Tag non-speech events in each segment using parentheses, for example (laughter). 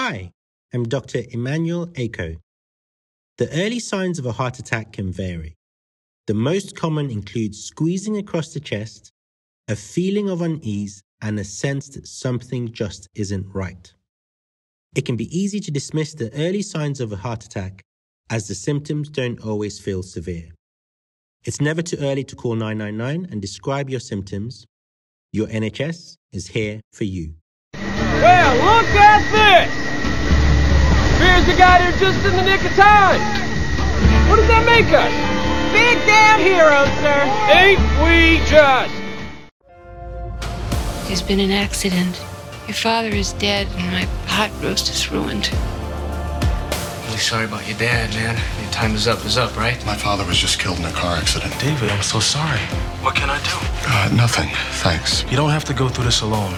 Hi, I'm Dr. Emmanuel Ako. The early signs of a heart attack can vary. The most common include squeezing across the chest, a feeling of unease, and a sense that something just isn't right. It can be easy to dismiss the early signs of a heart attack as the symptoms don't always feel severe. It's never too early to call 999 and describe your symptoms. Your NHS is here for you. Well, look at this! Here's the guy there just in the nick of time. What does that make us? Big damn heroes, sir. Ain't we just? There's been an accident. Your father is dead, and my pot roast is ruined. Really sorry about your dad, man. Your time is up is up, right? My father was just killed in a car accident. David, I'm so sorry. What can I do? Uh, nothing, thanks. You don't have to go through this alone.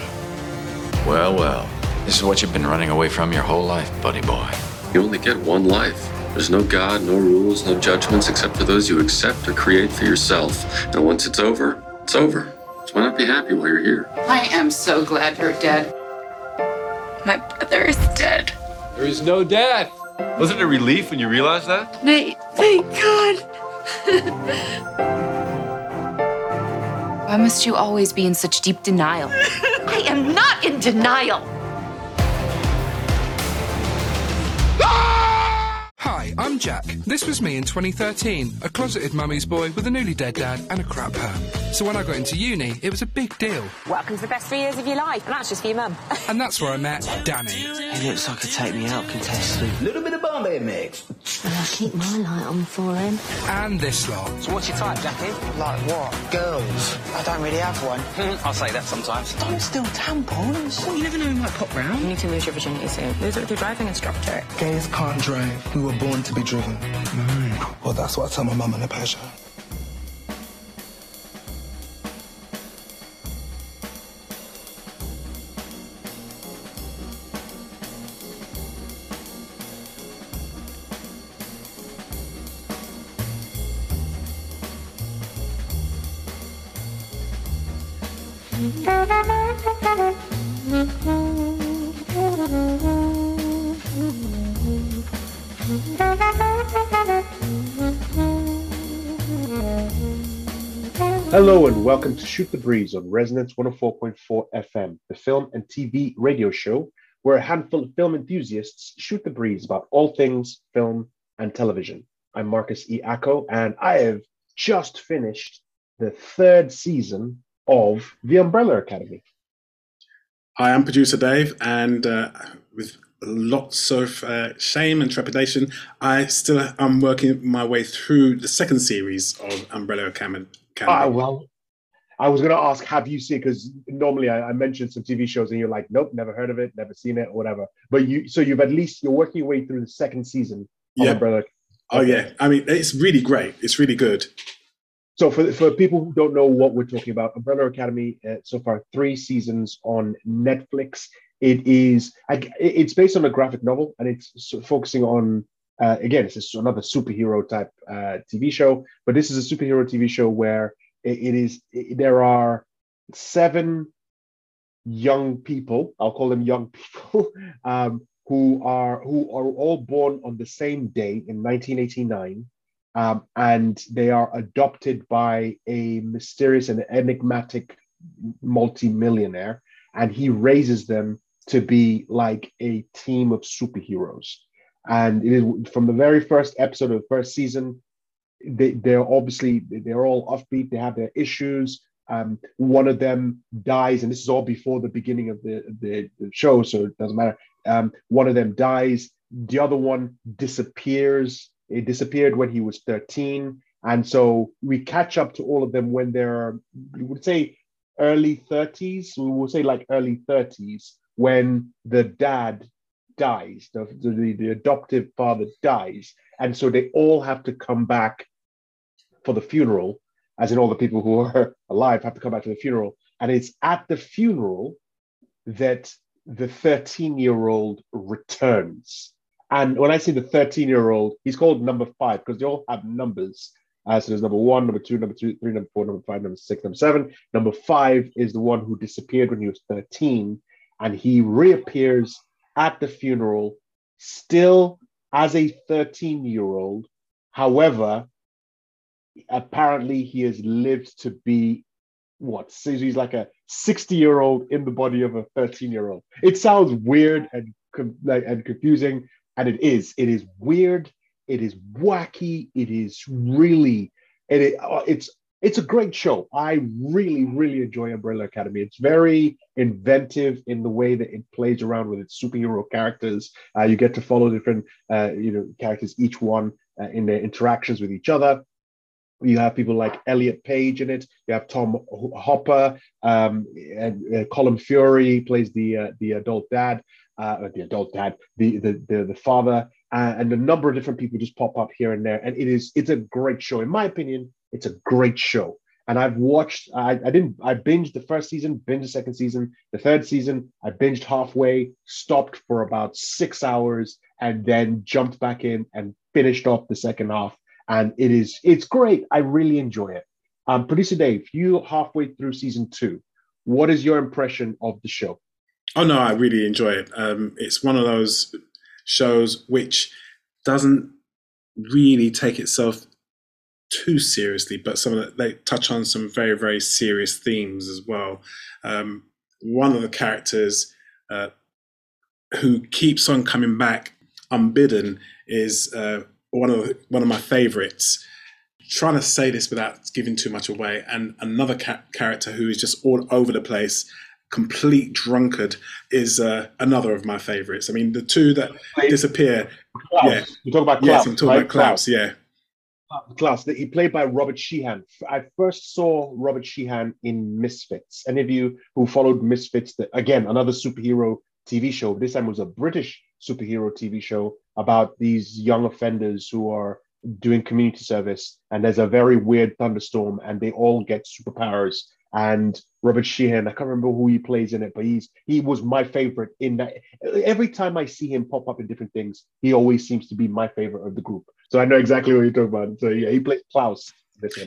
Well, well. This is what you've been running away from your whole life, buddy boy. You only get one life. There's no God, no rules, no judgments except for those you accept or create for yourself. And once it's over, it's over. So why not be happy while you're here? I am so glad you're dead. My brother is dead. There is no death. Wasn't it a relief when you realized that? Nate, thank God. Why must you always be in such deep denial? I am not in denial. Hi, I'm Jack. This was me in 2013, a closeted mummy's boy with a newly dead dad and a crap perm. So when I got into uni, it was a big deal. Welcome to the best three years of your life, and that's just for your mum. and that's where I met (laughs) Danny. He looks like a take me out contestant. Little bit of Bombay mix. And I keep my light on for him. And this lot. So what's your type, Jackie? Like what? Girls. I don't really have one. (laughs) I'll say that sometimes. Don't steal tampons. Well, you never know who might pop round. You need to lose your virginity soon. Lose it with your driving instructor. Gays can't drive. We were born to be driven. Mm. Well, that's what I tell my mum in the passion. Hello and welcome to Shoot the Breeze on Resonance 104.4 FM, the film and TV radio show where a handful of film enthusiasts shoot the breeze about all things film and television. I'm Marcus E. Acko, and I have just finished the third season of The Umbrella Academy. Hi, I'm producer Dave, and uh, with lots of uh, shame and trepidation, I still am working my way through the second series of Umbrella Academy. Ah, well, I was going to ask, have you seen? Because normally I, I mentioned some TV shows, and you're like, nope, never heard of it, never seen it, or whatever. But you, so you've at least you're working your way through the second season Yeah. brother. Oh yeah, I mean it's really great. It's really good. So for for people who don't know what we're talking about, Umbrella Academy uh, so far three seasons on Netflix. It is I- it's based on a graphic novel, and it's so- focusing on uh, again it's just another superhero type uh, TV show. But this is a superhero TV show where it, it is it- there are seven young people. I'll call them young people (laughs) um, who are who are all born on the same day in 1989 um, and they are adopted by a mysterious and enigmatic multimillionaire, and he raises them to be like a team of superheroes. And it is from the very first episode of the first season, they, they're obviously they're all offbeat. They have their issues. Um, one of them dies, and this is all before the beginning of the, the, the show, so it doesn't matter. Um, one of them dies. The other one disappears. It disappeared when he was 13. And so we catch up to all of them when they're, we would say, early 30s. We will say like early 30s when the dad dies, the, the, the adoptive father dies. And so they all have to come back for the funeral, as in all the people who are (laughs) alive have to come back to the funeral. And it's at the funeral that the 13 year old returns. And when I say the 13 year old, he's called number five because they all have numbers. Uh, so there's number one, number two, number two, three, number four, number five, number six, number seven. Number five is the one who disappeared when he was 13, and he reappears at the funeral, still as a 13 year old. However, apparently he has lived to be what? So he's like a 60 year old in the body of a 13 year old. It sounds weird and and confusing, and it is. It is weird. It is wacky. It is really. It, uh, it's it's a great show. I really, really enjoy Umbrella Academy. It's very inventive in the way that it plays around with its superhero characters. Uh, you get to follow different, uh, you know, characters, each one uh, in their interactions with each other. You have people like Elliot Page in it. You have Tom Hopper, um, and uh, Colm Feore plays the uh, the adult dad, uh, the adult dad, the the the, the father, uh, and a number of different people just pop up here and there. And it is it's a great show, in my opinion. It's a great show. And I've watched. I, I didn't. I binged the first season, binged the second season, the third season. I binged halfway, stopped for about six hours, and then jumped back in and finished off the second half and it is it's great. I really enjoy it. Um, Producer Dave, you halfway through season two. What is your impression of the show? Oh no, I really enjoy it. Um, it's one of those shows which doesn't really take itself too seriously, but some of the, they touch on some very very serious themes as well. Um, one of the characters uh, who keeps on coming back unbidden is uh, one of the, one of my favorites. Trying to say this without giving too much away, and another ca- character who is just all over the place, complete drunkard, is uh, another of my favorites. I mean, the two that disappear. Klaus. Yeah, you talk about Klaus, yes, I'm talking right? about Klaus. Yeah, Klaus. He played by Robert Sheehan. I first saw Robert Sheehan in Misfits. Any of you who followed Misfits, the, again, another superhero TV show. This time was a British superhero TV show about these young offenders who are doing community service. And there's a very weird thunderstorm, and they all get superpowers. And Robert Sheehan, I can't remember who he plays in it, but he's he was my favorite in that. Every time I see him pop up in different things, he always seems to be my favorite of the group. So I know exactly what you're talking about. So yeah, he plays Klaus.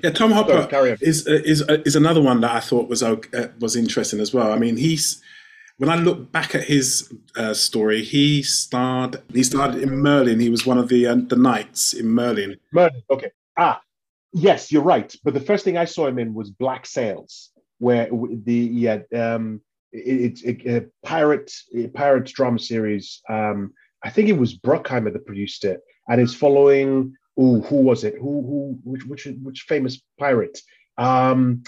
Yeah, Tom Hopper Sorry, is is is another one that I thought was uh, was interesting as well. I mean, he's when I look back at his uh, story, he starred he started in Merlin. He was one of the uh, the knights in Merlin. Merlin, okay. Ah, yes, you're right. But the first thing I saw him in was Black Sails, where the yeah um it's it, a pirate a pirate drama series. Um, I think it was Bruckheimer that produced it, and it's following. Ooh, who was it? Who who which which which famous pirate? Um,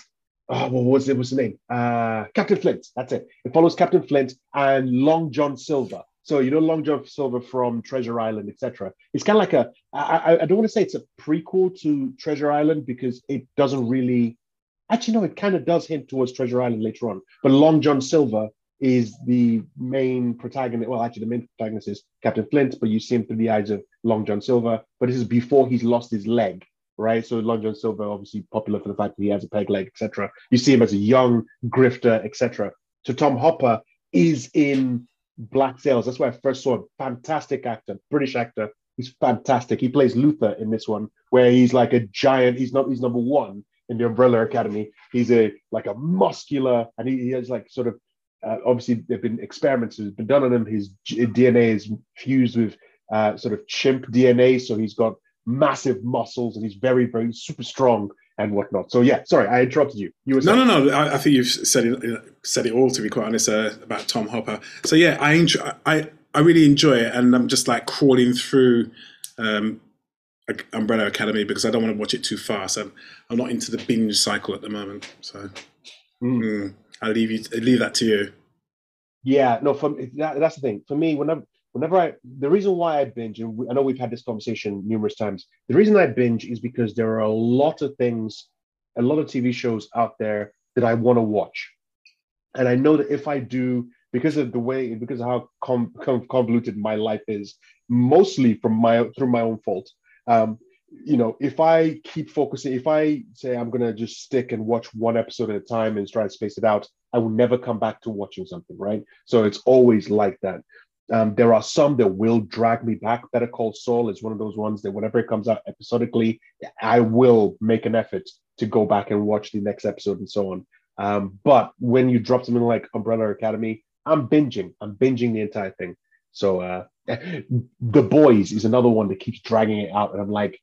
oh, what was it? What's the name? Uh, Captain Flint. That's it. It follows Captain Flint and Long John Silver. So you know Long John Silver from Treasure Island, etc. It's kind of like a. I don't want to say it's a prequel to Treasure Island because it doesn't really. Actually, no, it kind of does hint towards Treasure Island later on. But Long John Silver is the main protagonist. Well, actually, the main protagonist is Captain Flint, but you see him through the eyes of Long John Silver. But this is before he's lost his leg right? So Long John Silver, obviously popular for the fact that he has a peg leg, etc. You see him as a young grifter, etc. So Tom Hopper is in Black Sails. That's where I first saw him. Fantastic actor, British actor. He's fantastic. He plays Luther in this one, where he's like a giant. He's not. He's number one in the Umbrella Academy. He's a like a muscular, and he, he has like sort of. Uh, obviously, there've been experiments that have been done on him. His DNA is fused with uh, sort of chimp DNA, so he's got massive muscles and he's very, very super strong and whatnot. So yeah, sorry, I interrupted you. You were no, no, no. I, I, think you've said it said it all. To be quite honest, uh, about Tom Hopper. So yeah, I enjoy, I I really enjoy it, and I'm just like crawling through. Um, Umbrella Academy because I don't want to watch it too fast. I'm, I'm not into the binge cycle at the moment, so mm. Mm, I leave you I leave that to you. Yeah, no, for that, that's the thing. For me, whenever whenever I, the reason why I binge, and I know we've had this conversation numerous times, the reason I binge is because there are a lot of things, a lot of TV shows out there that I want to watch. And I know that if I do, because of the way, because of how com, com, convoluted my life is, mostly from my through my own fault. Um, you know, if I keep focusing, if I say I'm gonna just stick and watch one episode at a time and try to space it out, I will never come back to watching something, right? So it's always like that. Um, there are some that will drag me back. Better Call Saul is one of those ones that whenever it comes out episodically, I will make an effort to go back and watch the next episode and so on. Um, but when you drop something like Umbrella Academy, I'm binging. I'm binging the entire thing. So uh, the boys is another one that keeps dragging it out, and I'm like,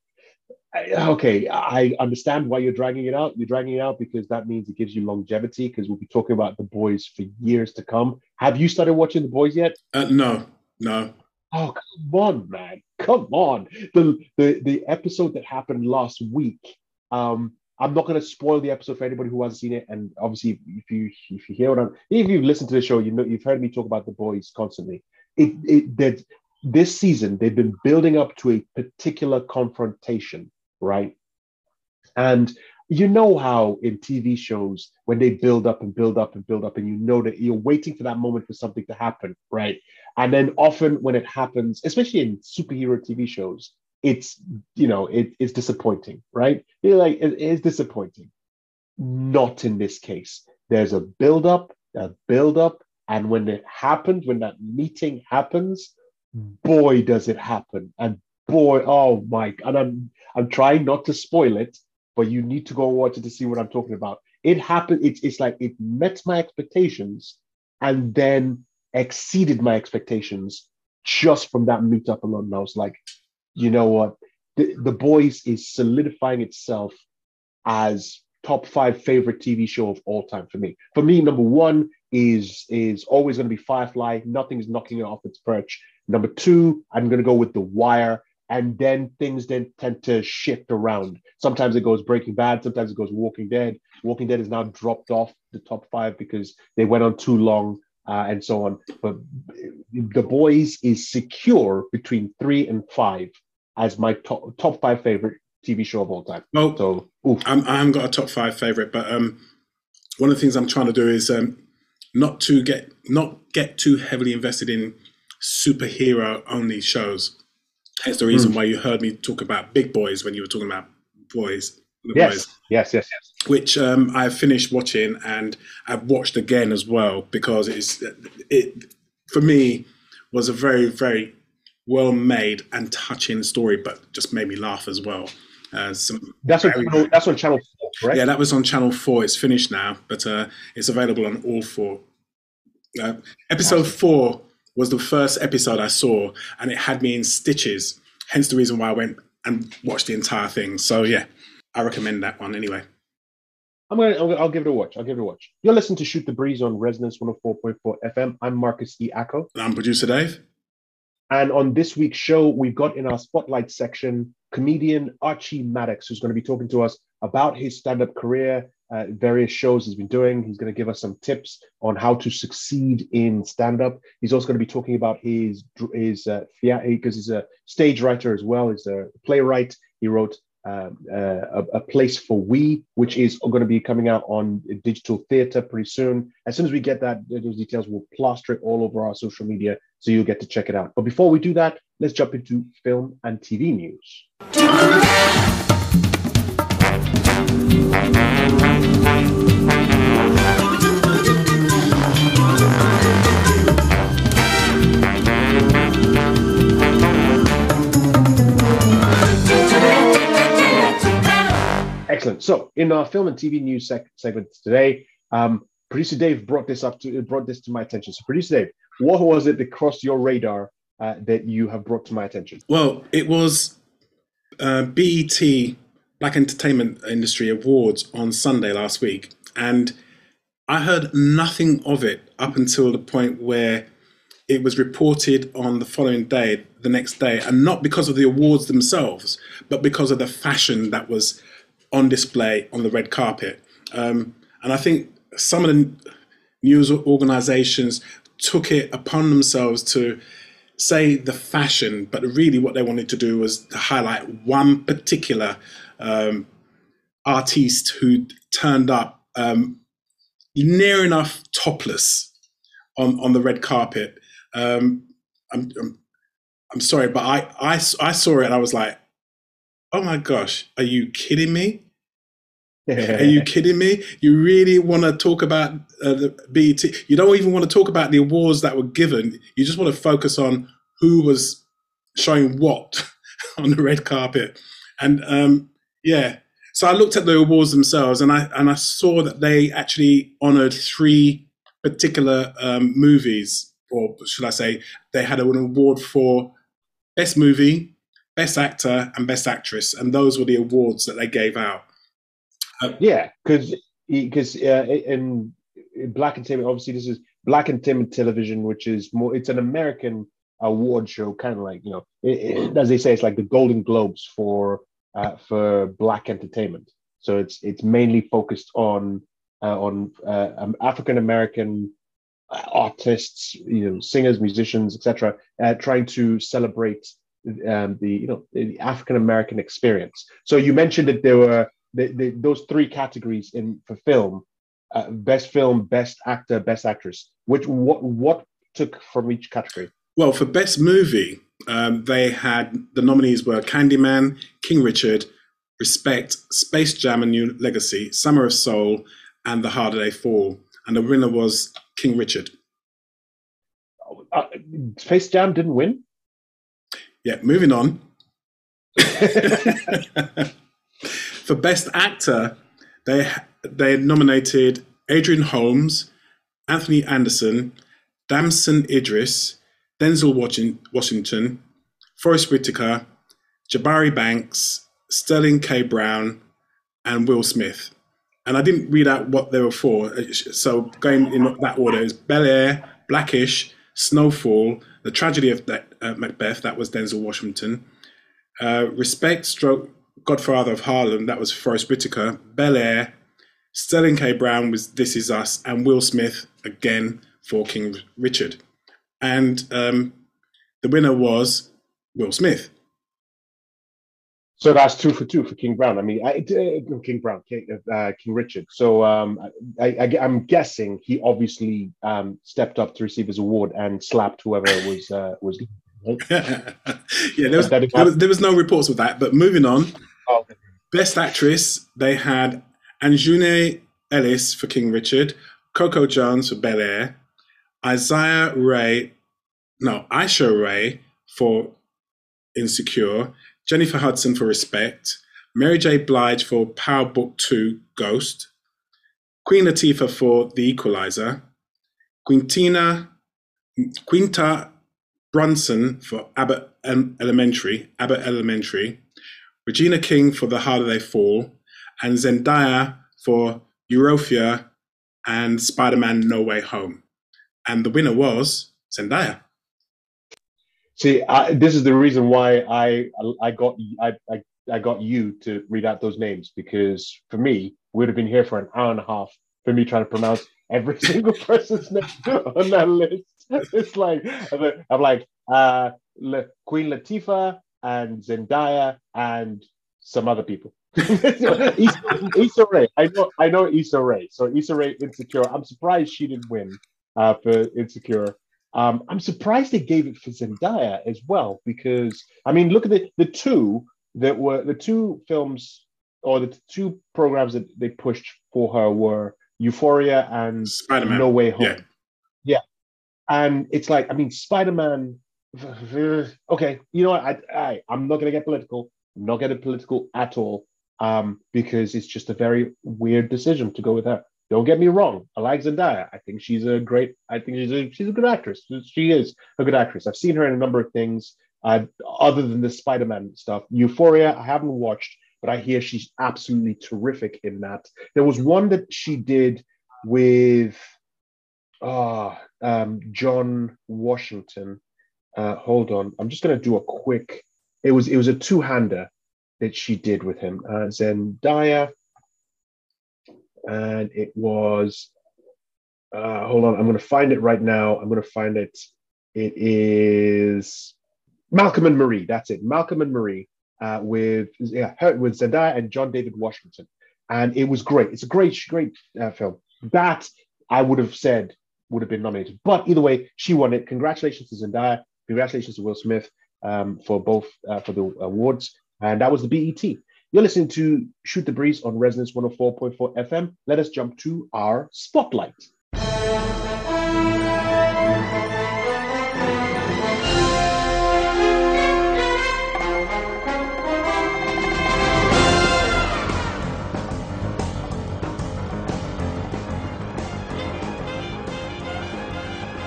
okay, I understand why you're dragging it out. You're dragging it out because that means it gives you longevity. Because we'll be talking about the boys for years to come. Have you started watching the boys yet? Uh, no, no. Oh come on, man! Come on. The the the episode that happened last week. Um, I'm not going to spoil the episode for anybody who hasn't seen it. And obviously, if you if you hear what I'm, if you've listened to the show, you know you've heard me talk about the boys constantly. It it that this season they've been building up to a particular confrontation, right? And you know how in TV shows when they build up and build up and build up, and you know that you're waiting for that moment for something to happen, right? And then often when it happens, especially in superhero TV shows, it's you know it, it's disappointing, right? You're like it is disappointing. Not in this case. There's a build up, a build up, and when it happens, when that meeting happens, hmm. boy does it happen, and boy, oh my! And I'm I'm trying not to spoil it, but you need to go watch it to see what I'm talking about. It happened. It's it's like it met my expectations, and then exceeded my expectations just from that meetup alone. And I was like, you know what? The, the Boys is solidifying itself as top five favorite TV show of all time for me. For me, number one is is always going to be Firefly. Nothing is knocking it off its perch. Number two, I'm going to go with The Wire. And then things then tend to shift around. Sometimes it goes Breaking Bad. Sometimes it goes Walking Dead. Walking Dead is now dropped off the top five because they went on too long uh, and so on. But The Boys is secure between three and five as my top top five favorite TV show of all time. Well, so I'm, I haven't got a top five favorite, but um, one of the things I'm trying to do is um, not to get not get too heavily invested in superhero only shows. That's the reason Mm. why you heard me talk about Big Boys when you were talking about boys. The yes, boys. yes, yes, yes. which um, I finished watching and I've watched again as well because it's it for me was a very very well made and touching story, but just made me laugh as well. Uh, some That's what channel, that's on channel correct? yeah, that was on Channel Four. It's finished now, but uh, it's available on all four. Uh, episode four was the first episode I saw, and it had me in stitches. Hence the reason why I went and watched the entire thing. So yeah, I recommend that one anyway. I'm gonna, I'll, I'll give it a watch. I'll give it a watch. You're listening to Shoot the Breeze on Resonance 104.4 FM. I'm Marcus E. Acko. And I'm producer Dave. And on this week's show, we've got in our spotlight section comedian Archie Maddox, who's going to be talking to us about his stand-up career, uh, various shows he's been doing. He's going to give us some tips on how to succeed in stand-up. He's also going to be talking about his his uh, because he's a stage writer as well. He's a playwright. He wrote um, uh, a, a place for we, which is going to be coming out on digital theater pretty soon. As soon as we get that those details, we'll plaster it all over our social media, so you'll get to check it out. But before we do that, let's jump into film and TV news. Excellent. So, in our film and TV news sec- segment today, um, producer Dave brought this up to brought this to my attention. So, producer Dave, what was it that crossed your radar uh, that you have brought to my attention? Well, it was uh, BET Black Entertainment Industry Awards on Sunday last week, and I heard nothing of it up until the point where it was reported on the following day, the next day, and not because of the awards themselves, but because of the fashion that was on display on the red carpet. Um, and I think some of the news organizations took it upon themselves to say the fashion, but really what they wanted to do was to highlight one particular um, artiste who turned up um, near enough topless on, on the red carpet. Um, I'm, I'm, I'm sorry, but I, I, I saw it and I was like, oh my gosh, are you kidding me? Are you (laughs) kidding me? You really want to talk about uh, the BET? You don't even want to talk about the awards that were given. You just want to focus on who was showing what (laughs) on the red carpet. And um, yeah, so I looked at the awards themselves, and I and I saw that they actually honoured three particular um, movies or should I say, they had an award for best movie, best actor, and best actress, and those were the awards that they gave out. Uh, yeah, because because uh, in, in Black Entertainment, obviously this is Black Entertainment Television, which is more. It's an American award show, kind of like you know, it, it, as they say, it's like the Golden Globes for uh, for Black entertainment. So it's it's mainly focused on uh, on uh, um, African American artists, you know, singers, musicians, etc., uh, trying to celebrate um, the you know the African American experience. So you mentioned that there were the, the, those three categories in for film: uh, best film, best actor, best actress. Which what what took from each category? Well, for best movie, um, they had the nominees were Candyman, King Richard, Respect, Space Jam: A New Legacy, Summer of Soul, and The Harder They Fall. And the winner was King Richard. Uh, Space Jam didn't win. Yeah, moving on. (laughs) For Best Actor, they they nominated Adrian Holmes, Anthony Anderson, Damson Idris, Denzel Washington, Forest Whitaker, Jabari Banks, Sterling K. Brown, and Will Smith. And I didn't read out what they were for. So going in that order is Bel Air, Blackish, Snowfall, The Tragedy of uh, Macbeth, that was Denzel Washington, uh, Respect, Stroke, Godfather of Harlem, that was Forest Whitaker, Bel Air, Sterling K. Brown was This Is Us, and Will Smith again for King Richard. And um, the winner was Will Smith. So that's two for two for King Brown. I mean, I, uh, King Brown, King, uh, King Richard. So um, I, am guessing he obviously um, stepped up to receive his award and slapped whoever was uh, was. (laughs) yeah, there was, there was, there was no reports of that. But moving on, oh, best actress they had Aunjanue Ellis for King Richard, Coco Jones for Bel Air, Isaiah Ray, no Aisha Ray for Insecure, Jennifer Hudson for Respect, Mary J. Blige for Power Book 2 Ghost, Queen Latifah for The Equalizer, Quintina, Quinta Brunson for Abbott Elementary, Abbott Elementary, Regina King for The Harder They Fall, and Zendaya for Euphoria and Spider-Man No Way Home. And the winner was Zendaya. See, I, this is the reason why I I got I, I I got you to read out those names because for me, we'd have been here for an hour and a half for me trying to pronounce every (laughs) single person's name on that list. It's like I'm like uh, Le, Queen Latifah and Zendaya and some other people. (laughs) Issa, Issa Rae, I know I know Issa Rae. So Issa Rae Insecure. I'm surprised she didn't win uh, for Insecure. Um, I'm surprised they gave it for Zendaya as well because I mean, look at the the two that were the two films or the two programs that they pushed for her were Euphoria and Spider-Man. No Way Home. Yeah. yeah. And it's like, I mean, Spider-Man. (sighs) Okay, you know what? I, I I'm not gonna get political. I'm not getting political at all. Um, because it's just a very weird decision to go with her. Don't get me wrong. Zendaya. I think she's a great. I think she's a she's a good actress. She is a good actress. I've seen her in a number of things. Uh, other than the Spider-Man stuff, Euphoria I haven't watched, but I hear she's absolutely terrific in that. There was one that she did with uh, um, John Washington. Uh, hold on, I'm just going to do a quick. It was it was a two-hander that she did with him. Uh, Zendaya and it was. Uh, hold on, I'm going to find it right now. I'm going to find it. It is Malcolm and Marie. That's it, Malcolm and Marie uh, with yeah with Zendaya and John David Washington, and it was great. It's a great great uh, film. That I would have said would have been nominated, but either way, she won it. Congratulations to Zendaya. Congratulations to Will Smith um, for both uh, for the awards, and that was the BET. You're listening to Shoot the Breeze on Resonance 104.4 FM. Let us jump to our spotlight.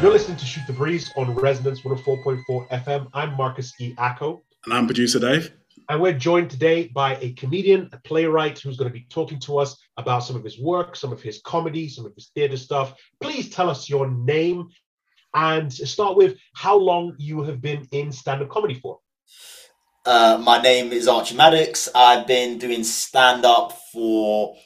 You're listening to Shoot The Breeze on Resonance 104.4 FM. I'm Marcus E. Acko. And I'm producer Dave. And we're joined today by a comedian, a playwright who's going to be talking to us about some of his work, some of his comedy, some of his theater stuff. Please tell us your name and start with how long you have been in stand up comedy for. Uh, my name is Archie Maddox. I've been doing stand up for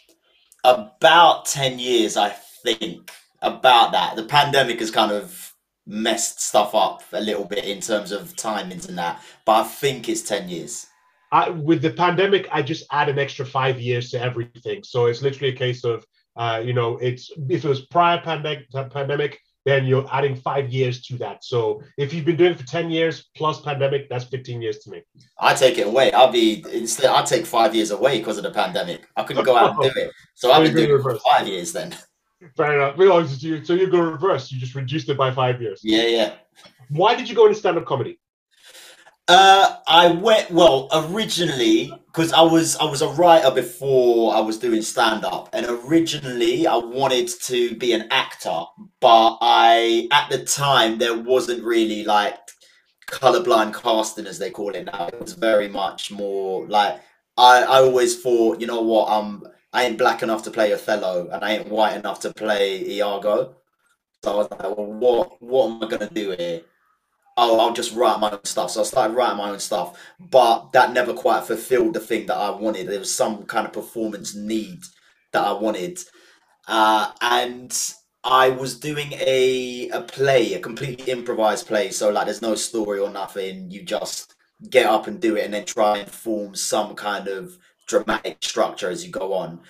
about 10 years, I think. About that. The pandemic has kind of messed stuff up a little bit in terms of timings and that, but I think it's 10 years. I, with the pandemic, I just add an extra five years to everything. So it's literally a case of, uh, you know, it's if it was prior pandemic, pandemic, then you're adding five years to that. So if you've been doing it for 10 years plus pandemic, that's 15 years to me. I take it away. I'll be instead. I take five years away because of the pandemic. I couldn't go out and do it, so I've been doing it for five years then. Fair enough. So you go reverse. You just reduced it by five years. Yeah, yeah. Why did you go into stand-up comedy? Uh, I went well originally because I was I was a writer before I was doing stand up, and originally I wanted to be an actor, but I at the time there wasn't really like colorblind casting as they call it now. It was very much more like I I always thought, you know what, I'm I ain't black enough to play Othello, and I ain't white enough to play Iago. So I was like, well, what what am I gonna do here? Oh, I'll just write my own stuff. So I started writing my own stuff, but that never quite fulfilled the thing that I wanted. There was some kind of performance need that I wanted, uh, and I was doing a a play, a completely improvised play. So like, there's no story or nothing. You just get up and do it, and then try and form some kind of dramatic structure as you go on.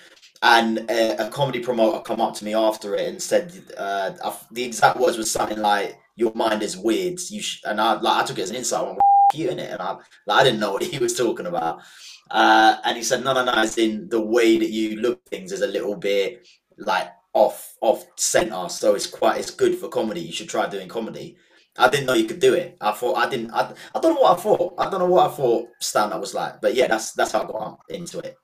And a, a comedy promoter come up to me after it and said, uh, the exact words was something like, your mind is weird. You sh-, and I like I took it as an insight. I went, you in it, and I like, I didn't know what he was talking about. Uh, and he said, no, no, no. As in the way that you look things is a little bit like off off center. So it's quite it's good for comedy. You should try doing comedy. I didn't know you could do it. I thought I didn't. I, I don't know what I thought. I don't know what I thought stand up was like. But yeah, that's that's how I got into it.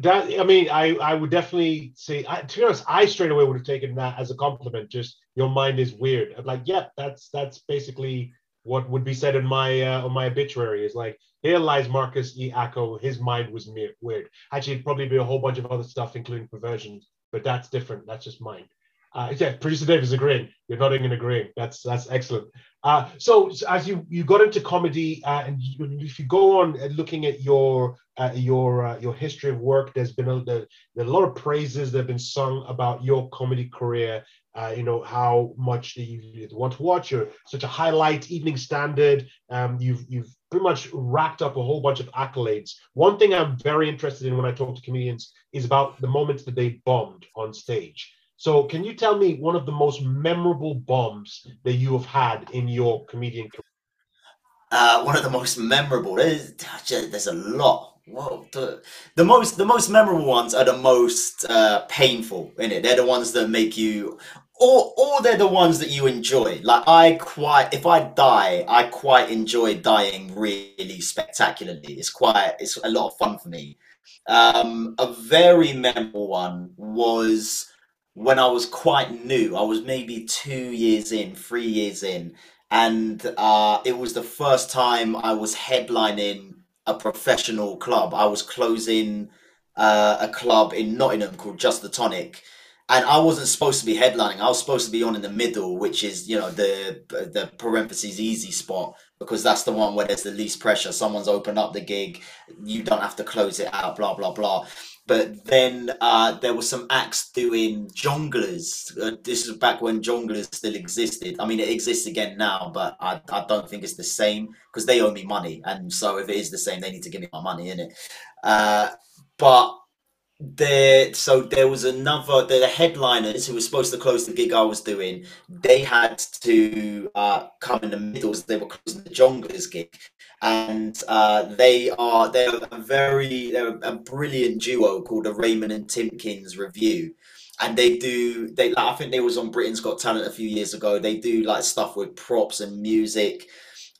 That I mean, I I would definitely say. I, to be honest, I straight away would have taken that as a compliment. Just your mind is weird. I'm like, yeah, that's that's basically what would be said in my uh, on my obituary. Is like, here lies Marcus E. Acko. His mind was weird. Actually, it'd probably be a whole bunch of other stuff, including perversions, but that's different. That's just mine. Uh, yeah, producer Dave is agreeing. You're nodding and agreeing. That's that's excellent. Uh, so, as you you got into comedy, uh, and you, if you go on looking at your uh, your uh, your history of work, there's been a, a lot of praises that have been sung about your comedy career. Uh, you know how much you, you, want to watch. You're such a highlight, Evening Standard. Um, you've you've pretty much racked up a whole bunch of accolades. One thing I'm very interested in when I talk to comedians is about the moments that they bombed on stage. So, can you tell me one of the most memorable bombs that you have had in your comedian career? Uh, one of the most memorable. There's, there's a lot. Whoa, the, the most the most memorable ones are the most uh, painful in it. They're the ones that make you, or or they're the ones that you enjoy. Like I quite, if I die, I quite enjoy dying really spectacularly. It's quite, it's a lot of fun for me. Um, a very memorable one was when I was quite new. I was maybe two years in, three years in, and uh, it was the first time I was headlining a professional club. I was closing uh, a club in Nottingham called Just the Tonic. And I wasn't supposed to be headlining. I was supposed to be on in the middle, which is, you know, the the parentheses easy spot because that's the one where there's the least pressure. Someone's opened up the gig, you don't have to close it out, blah blah blah. But then uh, there were some acts doing jongleurs. Uh, this is back when jongleurs still existed. I mean, it exists again now, but I, I don't think it's the same because they owe me money. And so if it is the same, they need to give me my money in it. Uh, but there, so there was another, the headliners who were supposed to close the gig I was doing, they had to uh, come in the middle as they were closing the jongleurs gig and uh, they are they're a very they're a brilliant duo called the Raymond and Timpkins Revue and they do they like, I think they was on Britain's Got Talent a few years ago. They do like stuff with props and music,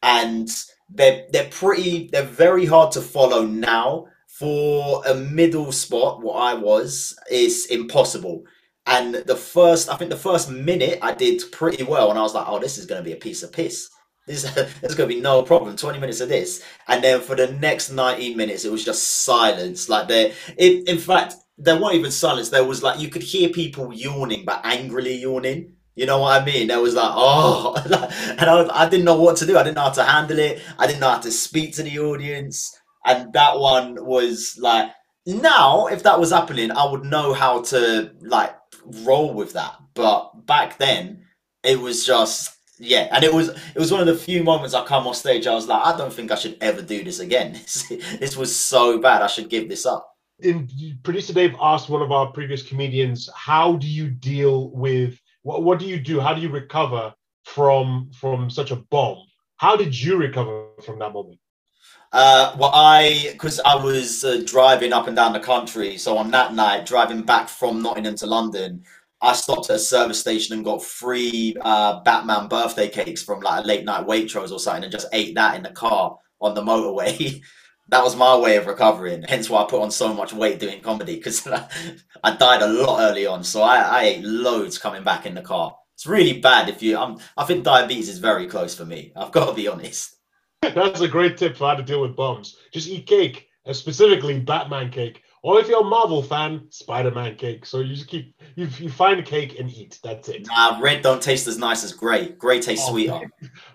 and they're they're pretty they're very hard to follow now. For a middle spot, what I was is impossible. And the first, I think the first minute I did pretty well, and I was like, oh, this is going to be a piece of piss. This (laughs) there's going to be no problem. Twenty minutes of this, and then for the next nineteen minutes, it was just silence. Like there, in in fact, there weren't even silence. There was like you could hear people yawning, but angrily yawning. You know what I mean? There was like, (laughs) oh, (laughs) and I, I didn't know what to do. I didn't know how to handle it. I didn't know how to speak to the audience. And that one was like, now if that was happening, I would know how to like roll with that. But back then, it was just yeah, and it was it was one of the few moments I come off stage. I was like, I don't think I should ever do this again. (laughs) this was so bad. I should give this up. In producer Dave asked one of our previous comedians, "How do you deal with what? What do you do? How do you recover from from such a bomb? How did you recover from that moment?" Uh, well, I because I was uh, driving up and down the country, so on that night, driving back from Nottingham to London, I stopped at a service station and got free uh, Batman birthday cakes from like a late night Waitrose or something, and just ate that in the car on the motorway. (laughs) that was my way of recovering. Hence why I put on so much weight doing comedy because (laughs) I died a lot early on. So I, I, ate loads coming back in the car. It's really bad if you. I'm, I think diabetes is very close for me. I've got to be honest. (laughs) That's a great tip for how to deal with bums. Just eat cake, and specifically Batman cake. Or if you're a Marvel fan, Spider-Man cake. So you just keep you, you find a cake and eat. That's it. Nah, red don't taste as nice as grey. Grey tastes oh, sweeter.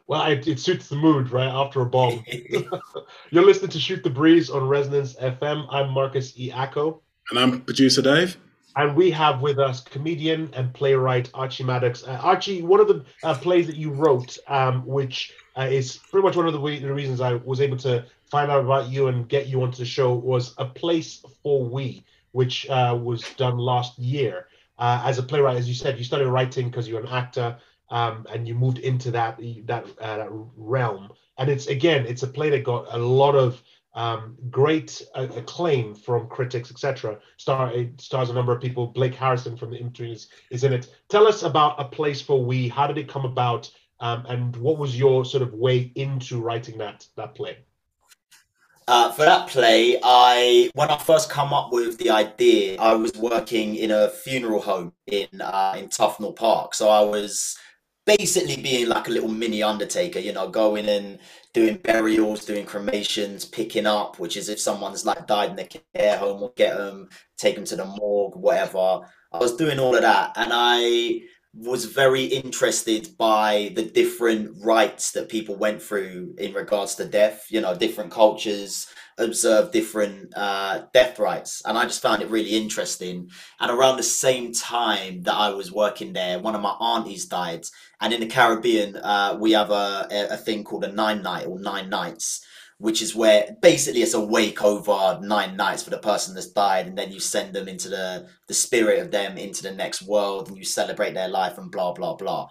Well, it, it, suits the mood, right? After a bomb. (laughs) (laughs) you're listening to Shoot the Breeze on Resonance FM. I'm Marcus E. Acko. And I'm producer Dave. And we have with us comedian and playwright Archie Maddox. Uh, Archie, one of the uh, plays that you wrote, um, which uh, is pretty much one of the, way, the reasons I was able to find out about you and get you onto the show was A Place for We, which uh, was done last year. Uh, as a playwright, as you said, you started writing because you're an actor um, and you moved into that that, uh, that realm. And it's again, it's a play that got a lot of um, great uh, acclaim from critics, etc. Star it stars a number of people. Blake Harrison from the is, is in it. Tell us about A Place for We. How did it come about? Um, and what was your sort of way into writing that that play? Uh, for that play, I when I first come up with the idea, I was working in a funeral home in uh, in Tufnell Park. So I was basically being like a little mini undertaker, you know, going and doing burials, doing cremations, picking up, which is if someone's like died in the care home, or get them, take them to the morgue, whatever. I was doing all of that, and I was very interested by the different rites that people went through in regards to death you know different cultures observe different uh, death rites. And i just found it really interesting. And around the same time that i was working there one of my aunties died. And in the caribbean uh, we have a, a thing called a nine night or nine nights which is where basically it's a wake over nine nights for the person that's died, and then you send them into the the spirit of them into the next world, and you celebrate their life and blah blah blah.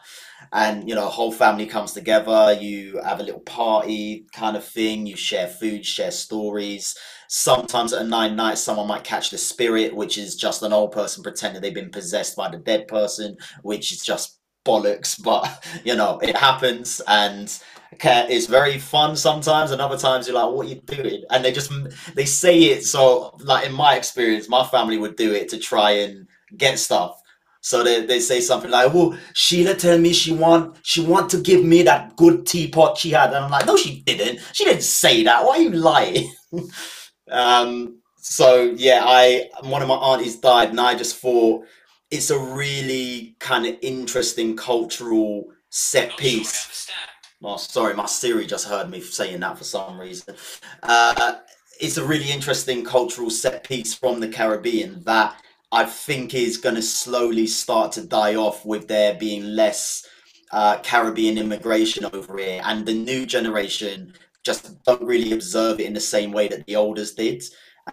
And you know, whole family comes together. You have a little party kind of thing. You share food, share stories. Sometimes at a nine nights, someone might catch the spirit, which is just an old person pretending they've been possessed by the dead person, which is just bollocks. But (laughs) you know, it happens, and it's very fun sometimes and other times you're like what are you doing? And they just they say it so like in my experience my family would do it to try and get stuff. So they, they say something like well sheila tell me she want she want to give me that good teapot she had. And i'm like no she didn't. She didn't say that. Why are you lying? (laughs) Um so yeah i one of my aunties died and i just thought it's a really kind of interesting cultural set piece Oh, sorry, my Siri just heard me saying that for some reason. Uh, it's a really interesting cultural set piece from the Caribbean that I think is going to slowly start to die off with there being less uh, Caribbean immigration over here, and the new generation just don't really observe it in the same way that the olders did.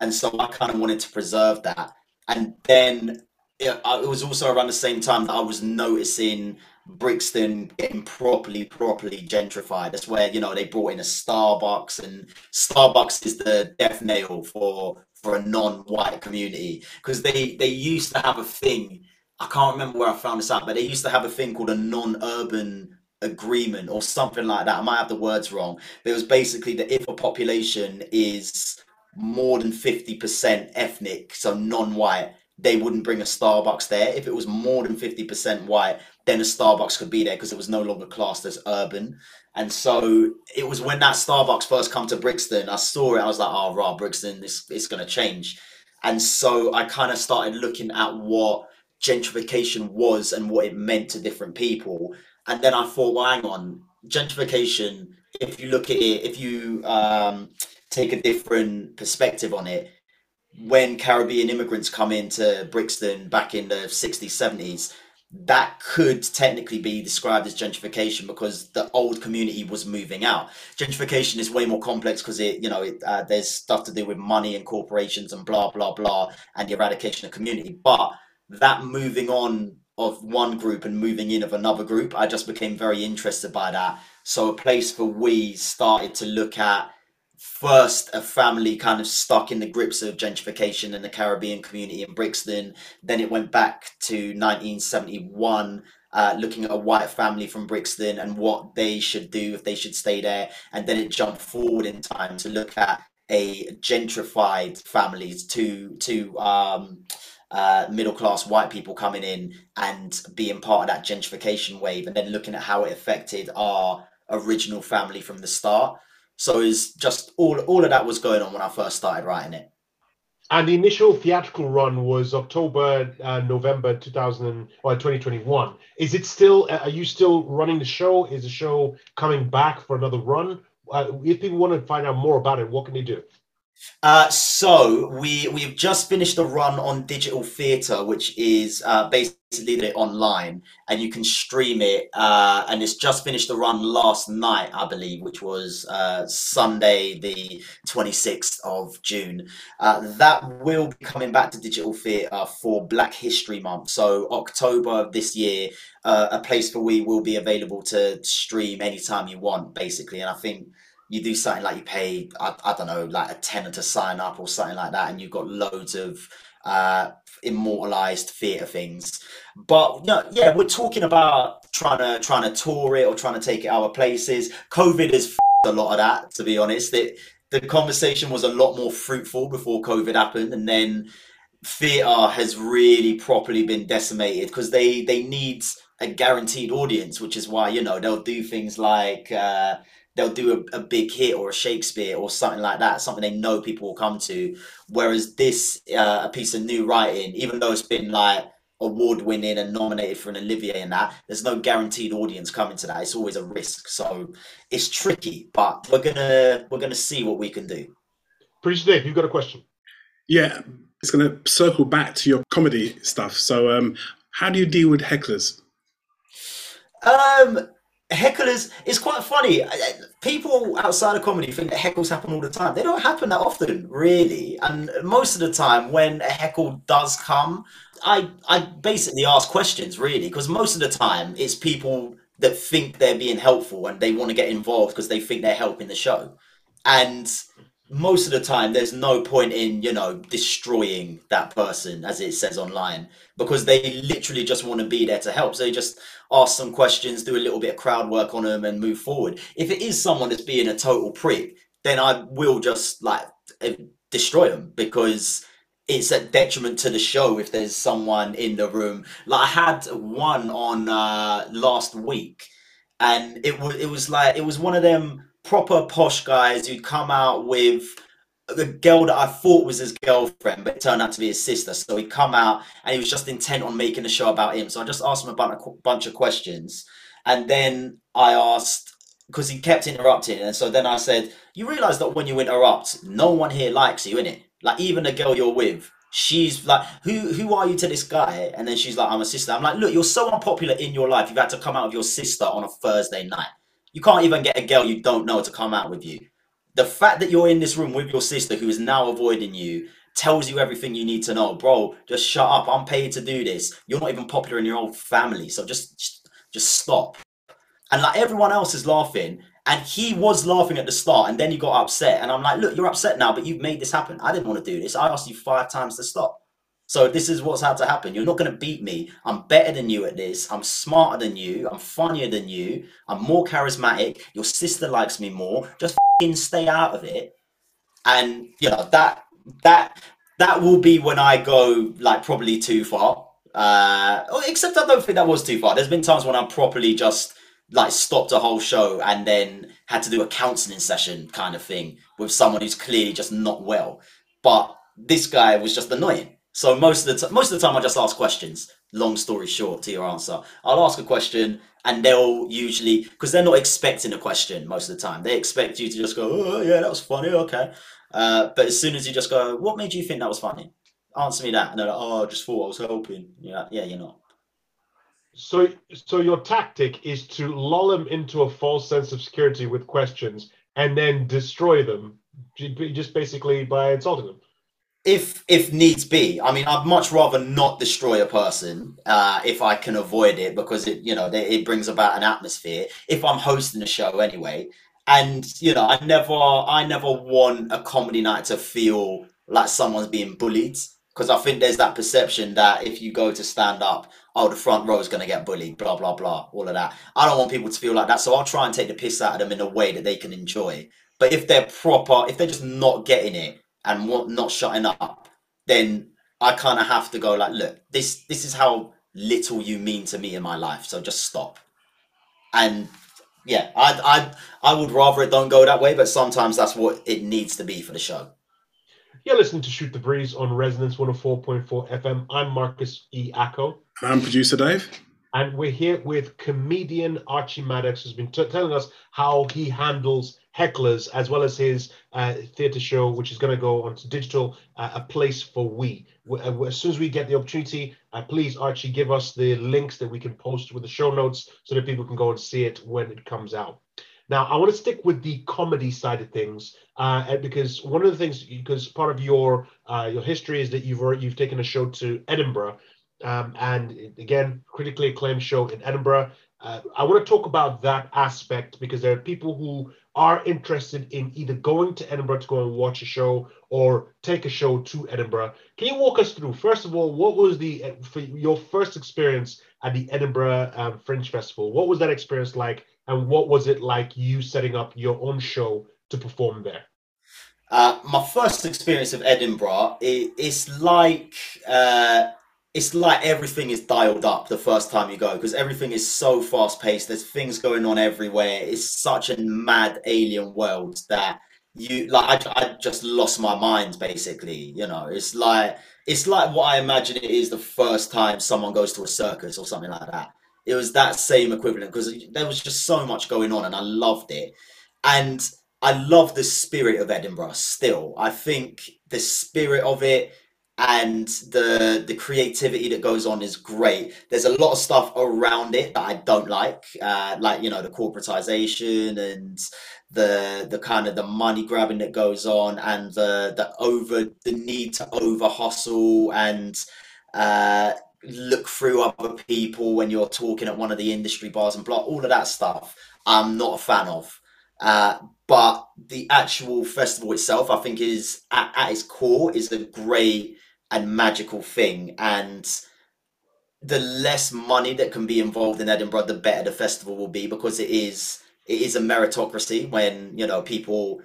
And so I kind of wanted to preserve that. And then it, it was also around the same time that I was noticing Brixton getting properly, properly gentrified. That's where you know they brought in a Starbucks, and Starbucks is the death nail for for a non-white community because they they used to have a thing. I can't remember where I found this out, but they used to have a thing called a non-urban agreement or something like that. I might have the words wrong, but it was basically that if a population is more than 50% ethnic, so non-white, they wouldn't bring a Starbucks there. If it was more than 50% white, then a Starbucks could be there because it was no longer classed as urban. And so it was when that Starbucks first come to Brixton, I saw it, I was like, oh, rah, Brixton, this it's gonna change. And so I kind of started looking at what gentrification was and what it meant to different people. And then I thought, well, hang on, gentrification, if you look at it, if you um, take a different perspective on it, when Caribbean immigrants come into Brixton back in the 60s, 70s, that could technically be described as gentrification because the old community was moving out. Gentrification is way more complex because it, you know, it, uh, there's stuff to do with money and corporations and blah blah blah and the eradication of community. But that moving on of one group and moving in of another group, I just became very interested by that. So a place for we started to look at first a family kind of stuck in the grips of gentrification in the Caribbean community in Brixton. Then it went back to 1971, uh, looking at a white family from Brixton and what they should do if they should stay there. And then it jumped forward in time to look at a gentrified families to to um, uh, middle class white people coming in and being part of that gentrification wave, and then looking at how it affected our original family from the start. So it's just all all of that was going on when I first started writing it. And the initial theatrical run was October, uh, November 2000 or 2021. Is it still? uh, Are you still running the show? Is the show coming back for another run? Uh, if people want to find out more about it, what can they do? Uh, so we we've just finished a run on digital theatre, which is uh, basically the online, and you can stream it. Uh, and it's just finished the run last night, I believe, which was uh, Sunday, the twenty sixth of June. Uh, that will be coming back to digital theatre for Black History Month. So October of this year, uh, a place for we will be available to stream anytime you want, basically. And I think you do something like you pay I, I don't know like a tenner to sign up or something like that and you've got loads of uh immortalized theater things. But no, yeah we're talking about trying to trying to tour it or trying to take it other places. Covid has a lot of that to be honest. It the conversation was a lot more fruitful before covid happened and then theater has really properly been decimated because they they need a guaranteed audience which is why you know they'll do things like uh they'll do a, a big hit or a Shakespeare or something like that, something they know people will come to. Whereas this, uh, a piece of new writing, even though it's been like award winning and nominated for an Olivier and that, there's no guaranteed audience coming to that. It's always a risk, so it's tricky. But we're gonna we're gonna see what we can do. Producer Dave, you've got a question. Yeah, it's going to circle back to your comedy stuff. So, um, how do you deal with hecklers? Um, hecklers it's quite funny. I- I- people outside of comedy think that heckles happen all the time. They don't happen that often really. And most of the time when a heckle does come i i basically ask questions really because most of the time it's people that think they're being helpful and they want to get involved because they think they're helping the show. And most of the time there's no point in you know destroying that person as it says online because they literally just want to be there to help. So they just ask some questions do a little bit of crowd work on them and move forward. If it is someone that's being a total prick then i will just like eh, destroy them because it's a detriment to the show if there's someone in the room. Like i had one on uh last week and it was it was like it was one of them proper posh guys who'd come out with the girl that I thought was his girlfriend, but it turned out to be his sister. So he'd come out and he was just intent on making a show about him. So I just asked him a qu- bunch of questions, and then I asked because he kept interrupting, and so then I said, "You realise that when you interrupt, no one here likes you, innit? Like even the girl you're with." She's like, who who are you to this guy? And then she's like, I'm a sister. I'm like, look, you're so unpopular in your life. You've had to come out of your sister on a Thursday night. You can't even get a girl you don't know to come out with you. The fact that you're in this room with your sister who is now avoiding you tells you everything you need to know. Bro, just shut up. I'm paid to do this. You're not even popular in your own family. So just just, stop. And like everyone else is laughing. And he was laughing at the start and then he got upset. And I'm like, look, you're upset now, but you've made this happen. I didn't want to do this. I asked you five times to stop. So this is what's had to happen. You're not going to beat me. I'm better than you at this. I'm smarter than you. I'm funnier than you. I'm more charismatic. Your sister likes me more. Just stay out of it. And you know that that that will be when I go like probably too far. Uh, oh, except I don't think that was too far. There's been times when I properly just like stopped a whole show and then had to do a counseling session kind of thing with someone who's clearly just not well. But this guy was just annoying. So most of the t- most of the time I just ask questions. Long story short to your answer, I'll ask a question and they'll usually because they're not expecting a question most of the time. They expect you to just go, "Oh yeah, that was funny, okay." Uh, but as soon as you just go, "What made you think that was funny?" Answer me that, and they're like, "Oh, I just thought I was helping." Yeah, yeah, you're not. So, so your tactic is to lull them into a false sense of security with questions, and then destroy them, just basically by insulting them. If if needs be i mean i'd much rather not destroy a person uh, if i can avoid it because it you know it brings about an atmosphere if i'm hosting a show anyway. And you know i never i never want a comedy night to feel like someone's being bullied because i think there's that perception that if you go to stand up oh the front row is going to get bullied blah blah blah all of that. I don't want people to feel like that so i'll try and take the piss out of them in a way that they can enjoy. But if they're proper if they're just not getting it and what not shutting up, then I kind of have to go like, look, this this is how little you mean to me in my life, so just stop. And yeah, I I I would rather it don't go that way, but sometimes that's what it needs to be for the show. You're listening to Shoot the Breeze on Resonance 104.4 FM. I'm Marcus E. Acko. And I'm producer Dave. And we're here with comedian Archie Maddox, who's been t- telling us how he handles hecklers, as well as his uh, theatre show, which is going to go onto digital, uh, A Place for We. Uh, As soon as we get the opportunity, uh, please, Archie, give us the links that we can post with the show notes so that people can go and see it when it comes out. Now, I want to stick with the comedy side of things, uh, because one of the things, because part of your uh, your history is that you've you've taken a show to Edinburgh, um, and again, critically acclaimed show in Edinburgh. Uh, I want to talk about that aspect because there are people who are interested in either going to Edinburgh to go and watch a show or take a show to Edinburgh. Can you walk us through, first of all, what was the for your first experience at the Edinburgh um, Fringe Festival? What was that experience like, and what was it like you setting up your own show to perform there? Uh, my first experience of Edinburgh, it, it's like uh, it's like everything is dialed up the first time you go because everything is so fast paced. There's things going on everywhere. It's such a mad alien world that you like. I, I just lost my mind basically. You know, it's like it's like what I imagine it is the first time someone goes to a circus or something like that. It was that same equivalent because there was just so much going on and I loved it. And I love the spirit of Edinburgh still. I think the spirit of it and the the creativity that goes on is great. There's a lot of stuff around it that I don't like, uh, like you know the corporatization and the the kind of the money grabbing that goes on and the the over the need to over hustle and uh, look through other people when you're talking at one of the industry bars and blah all of that stuff. I'm not a fan of. Uh, but the actual festival itself, I think, is at, at its core is a great and magical thing. And the less money that can be involved in Edinburgh, the better the festival will be because it is it is a meritocracy when you know people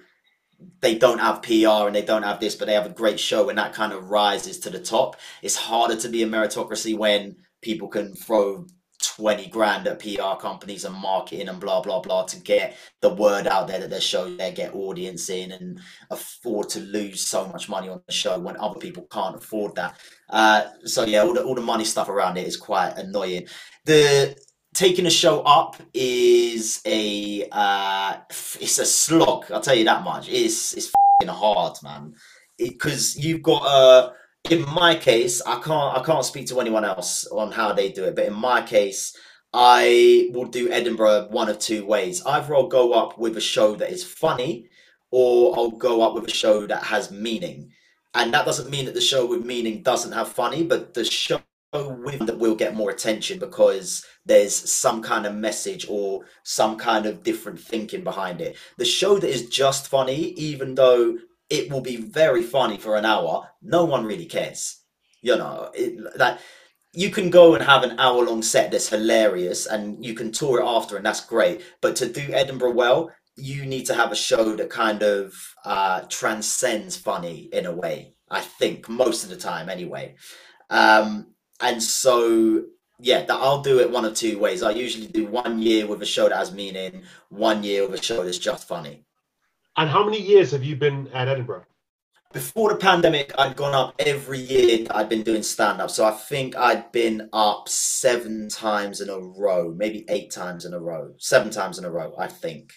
they don't have PR and they don't have this, but they have a great show and that kind of rises to the top. It's harder to be a meritocracy when people can throw 20 grand at PR companies and marketing and blah blah blah to get the word out there that their show there get audience in and afford to lose so much money on the show when other people can't afford that. Uh, so yeah, all the, all the money stuff around it is quite annoying. The taking a show up is a uh, it's a slog. I'll tell you that much. It's it's hard, man. Because you've got uh in my case, I can't I can't speak to anyone else on how they do it, but in my case, I will do Edinburgh one of two ways. Either I'll go up with a show that is funny, or I'll go up with a show that has meaning. And that doesn't mean that the show with meaning doesn't have funny, but the show with that will get more attention because there's some kind of message or some kind of different thinking behind it. The show that is just funny, even though it will be very funny for an hour, no one really cares. You know, it, that you can go and have an hour long set that's hilarious and you can tour it after and that's great. But to do Edinburgh well, you need to have a show that kind of uh, transcends funny in a way. I think most of the time anyway. Um, and so yeah, that I'll do it one of two ways. I usually do one year with a show that has meaning, one year with a show that's just funny. And how many years have you been at Edinburgh? Before the pandemic, I'd gone up every year I'd been doing stand up. So I think I'd been up seven times in a row, maybe eight times in a row, seven times in a row, I think.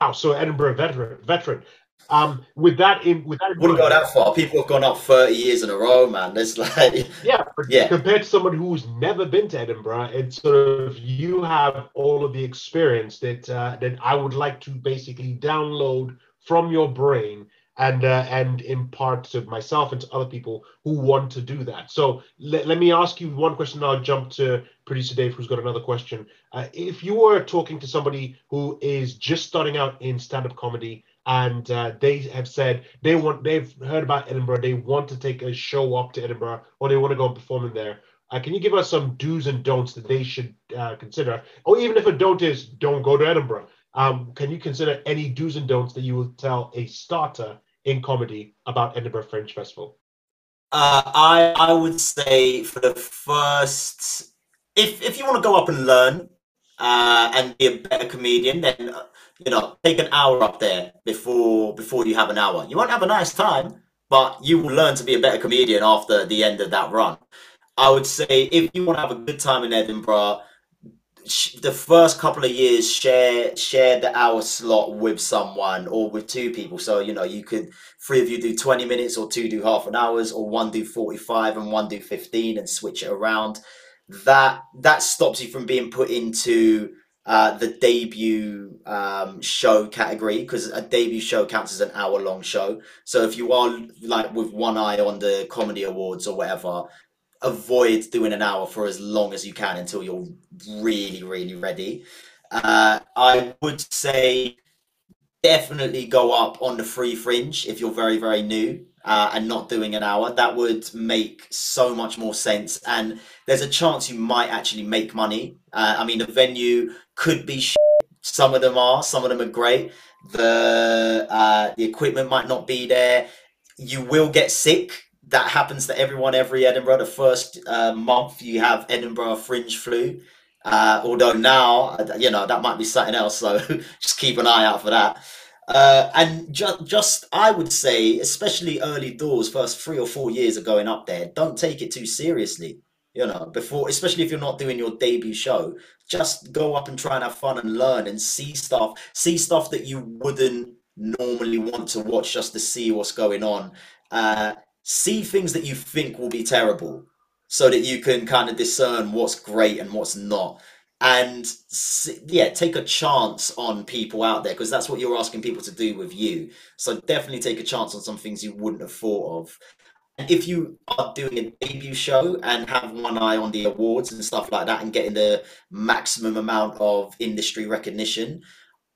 Oh, so Edinburgh veteran. Veteran. Um, with that in with that Wouldn't go that far. People have gone up 30 years in a row, man. There's (laughs) like, Yeah, Yeah. compared to someone who's never been to Edinburgh, it's sort of you have all of the experience that uh, that I would like to basically download from your brain and uh, and impart to myself and to other people who want to do that. So let, let me ask you one question. I'll jump to producer Dave, who's got another question. Uh, if you were talking to somebody who is just starting out in stand-up comedy and uh, they have said they want they've heard about Edinburgh, they want to take a show up to Edinburgh or they want to go and perform in there. Uh, can you give us some do's and don'ts that they should uh, consider? Or even if a don't is don't go to Edinburgh. Um, can you consider any do's and don'ts that you would tell a starter in comedy about Edinburgh Fringe Festival? Uh, I I would say for the first, if if you want to go up and learn uh, and be a better comedian, then you know take an hour up there before before you have an hour. You won't have a nice time, but you will learn to be a better comedian after the end of that run. I would say if you want to have a good time in Edinburgh, the first couple of years share share the hour slot with someone or with two people so you know you could three of you do 20 minutes or two do half an hours or one do 45 and one do 15 and switch it around that that stops you from being put into uh, the debut um, show category because a debut show counts as an hour long show so if you are like with one eye on the comedy awards or whatever avoid doing an hour for as long as you can until you're really, really ready. Uh, I would say definitely go up on the free fringe if you're very, very new uh, and not doing an hour. That would make so much more sense. And there's a chance you might actually make money. Uh, I mean, the venue could be sh- some of them are, some of them are great. The uh, the equipment might not be there. You will get sick that happens to everyone every Edinburgh. The first uh, month you have Edinburgh Fringe flu. Uh, although now, uh, you know, that might be something else. So (laughs) just keep an eye out for that. Uh, and just, just, I would say, especially early doors, first three or four years of going up there, don't take it too seriously. You know, before, especially if you're not doing your debut show, just go up and try and have fun and learn and see stuff, see stuff that you wouldn't normally want to watch just to see what's going on. Uh, see things that you think will be terrible so that you can kind of discern what's great and what's not. And yeah take a chance on people out there because that's what you're asking people to do with you. So definitely take a chance on some things you wouldn't have thought of and if you are doing a debut show and have one eye on the awards and stuff like that and getting the maximum amount of industry recognition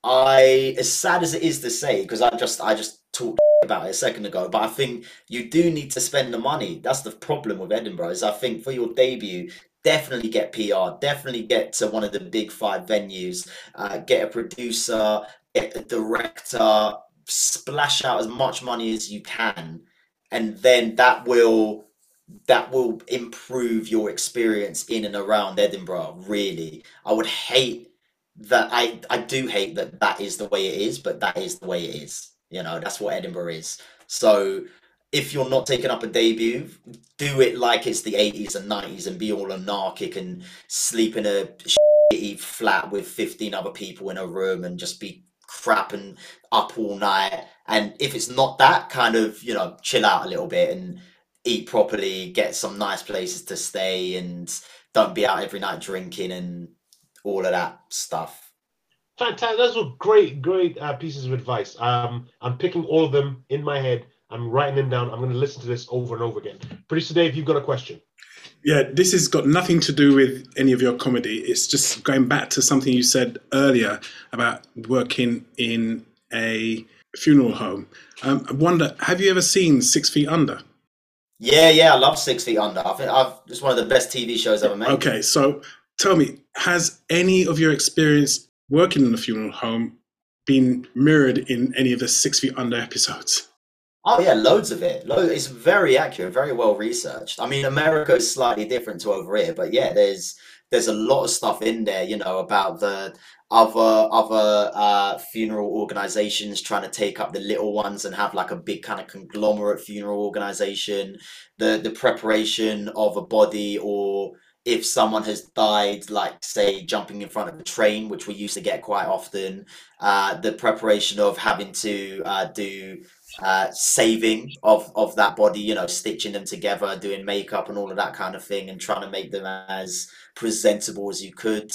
i as sad as it is to say because i just i just talked about it a second ago, but I think you do need to spend the money. That's the problem with Edinburgh. Is I think for your debut, definitely get PR, definitely get to one of the big five venues, uh, get a producer, get a director, splash out as much money as you can, and then that will that will improve your experience in and around Edinburgh. Really, I would hate that. I I do hate that that is the way it is, but that is the way it is. You know, that's what Edinburgh is. So if you're not taking up a debut, do it like it's the 80s and 90s and be all anarchic and sleep in a shitty flat with 15 other people in a room and just be crap and up all night. And if it's not that, kind of, you know, chill out a little bit and eat properly, get some nice places to stay and don't be out every night drinking and all of that stuff. Fantastic. Those were great, great uh, pieces of advice. Um, I'm picking all of them in my head. I'm writing them down. I'm going to listen to this over and over again. Producer Dave, you've got a question. Yeah, this has got nothing to do with any of your comedy. It's just going back to something you said earlier about working in a funeral home. Um, I wonder, have you ever seen Six Feet Under? Yeah, yeah, I love Six Feet Under. I think I've it's one of the best TV shows ever made. Okay, so tell me, has any of your experience working in a funeral home been mirrored in any of the Six Feet Under episodes? Oh yeah, loads of it. Lo- It's very accurate, very well researched. I mean, America is slightly different to over here, but yeah, there's there's a lot of stuff in there, you know, about the other other uh, funeral organizations trying to take up the little ones and have like a big kind of conglomerate funeral organization. The the preparation of a body or if someone has died, like say jumping in front of a train, which we used to get quite often, uh, the preparation of having to uh, do uh, saving of of that body, you know, stitching them together, doing makeup and all of that kind of thing, and trying to make them as presentable as you could.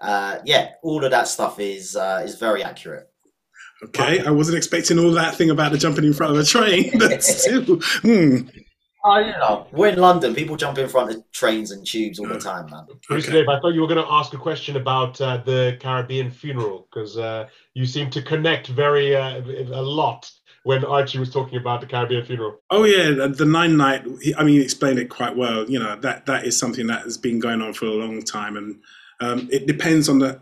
Uh, yeah, all of that stuff is uh, is very accurate. Okay, I wasn't expecting all that thing about the jumping in front of a train, (laughs) but still, hmm. Oh, you know, we're in London. People jump in front of trains and tubes all the time, man. Bruce Dave, I thought you were going to ask a question about uh, the Caribbean funeral because uh, you seem to connect very uh, a lot when Archie was talking about the Caribbean funeral. Oh yeah, the, the nine night. I mean, explained it quite well. You know that that is something that has been going on for a long time, and um, it depends on the.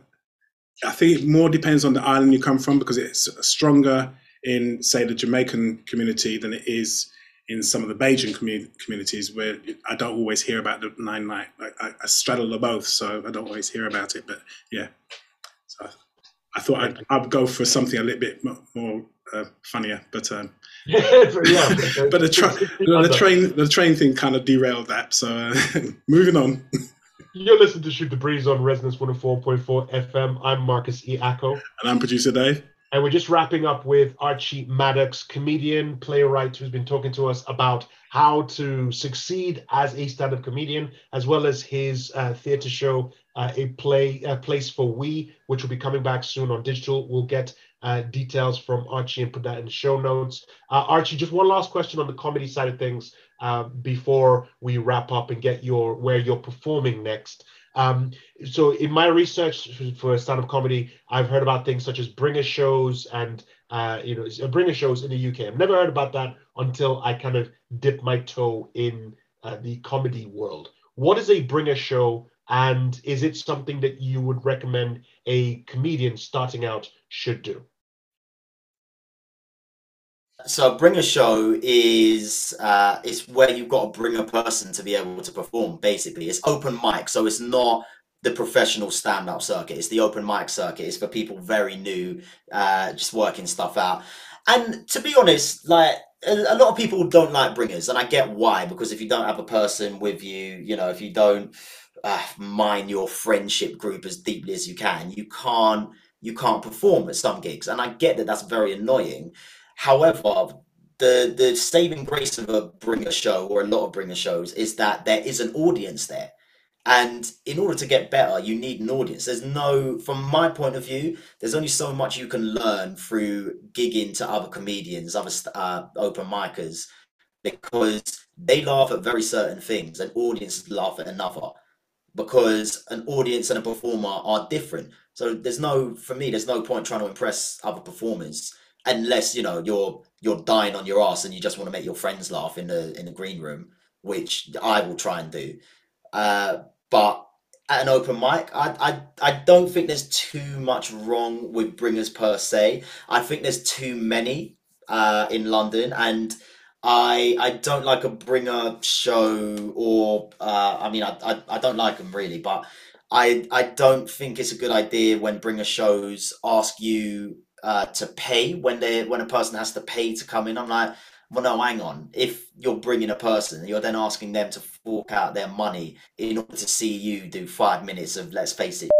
I think it more depends on the island you come from because it's stronger in, say, the Jamaican community than it is in some of the commu- communities where I don't always hear about the nine night. I, I, I straddle the both, so I don't always hear about it. But yeah, so I thought I'd, I'd go for something a little bit more uh, funnier, but um, (laughs) yeah, (laughs) but the, tra- the train the train thing kind of derailed that. So uh, (laughs) moving on. You're listening to Shoot the Breeze on Resonance 104.4 FM. I'm Marcus E. Acko. And I'm producer Dave. And we're just wrapping up with Archie Maddox, comedian, playwright, who's been talking to us about how to succeed as a stand-up comedian, as well as his uh, theatre show, uh, a play, a place for we, which will be coming back soon on digital. We'll get uh, details from Archie and put that in the show notes. Uh, Archie, just one last question on the comedy side of things uh, before we wrap up and get your where you're performing next. Um, so in my research for stand-up comedy, I've heard about things such as bringer shows and uh, you know uh, bringer shows in the UK. I've never heard about that until I kind of dipped my toe in the comedy world. What is a bringer show, and is it something that you would recommend a comedian starting out should do? So bringer show is uh, it's where you've got to bring a person to be able to perform. Basically, it's open mic, so it's not the professional stand-up circuit. It's the open mic circuit. It's for people very new, uh, just working stuff out. And to be honest, like a, lot of people don't like bringers, and I get why. Because if you don't have a person with you, you know, if you don't uh, mine your friendship group as deeply as you can, you can't you can't perform at some gigs. And I get that that's very annoying. However, the the saving grace of a bringer show or a lot of bringer shows is that there is an audience there. And in order to get better, you need an audience. There's no, from my point of view, there's only so much you can learn through gigging to other comedians, other uh, open micers, because they laugh at very certain things, and audiences laugh at another. Because an audience and a performer are different. So there's no, for me, there's no point trying to impress other performers unless you know you're you're dying on your ass and you just want to make your friends laugh in the in the green room, which I will try and do. Uh, but at an open mic, I, I I don't think there's too much wrong with bringers per se. I think there's too many uh, in London, and I I don't like a bringer show or uh, I mean I, I I don't like them really, but I I don't think it's a good idea when bringer shows ask you uh, to pay when they when a person has to pay to come in. I'm like, well, no, hang on. If you're bringing a person, you're then asking them to fork out their money in order to see you do five minutes of let's face it.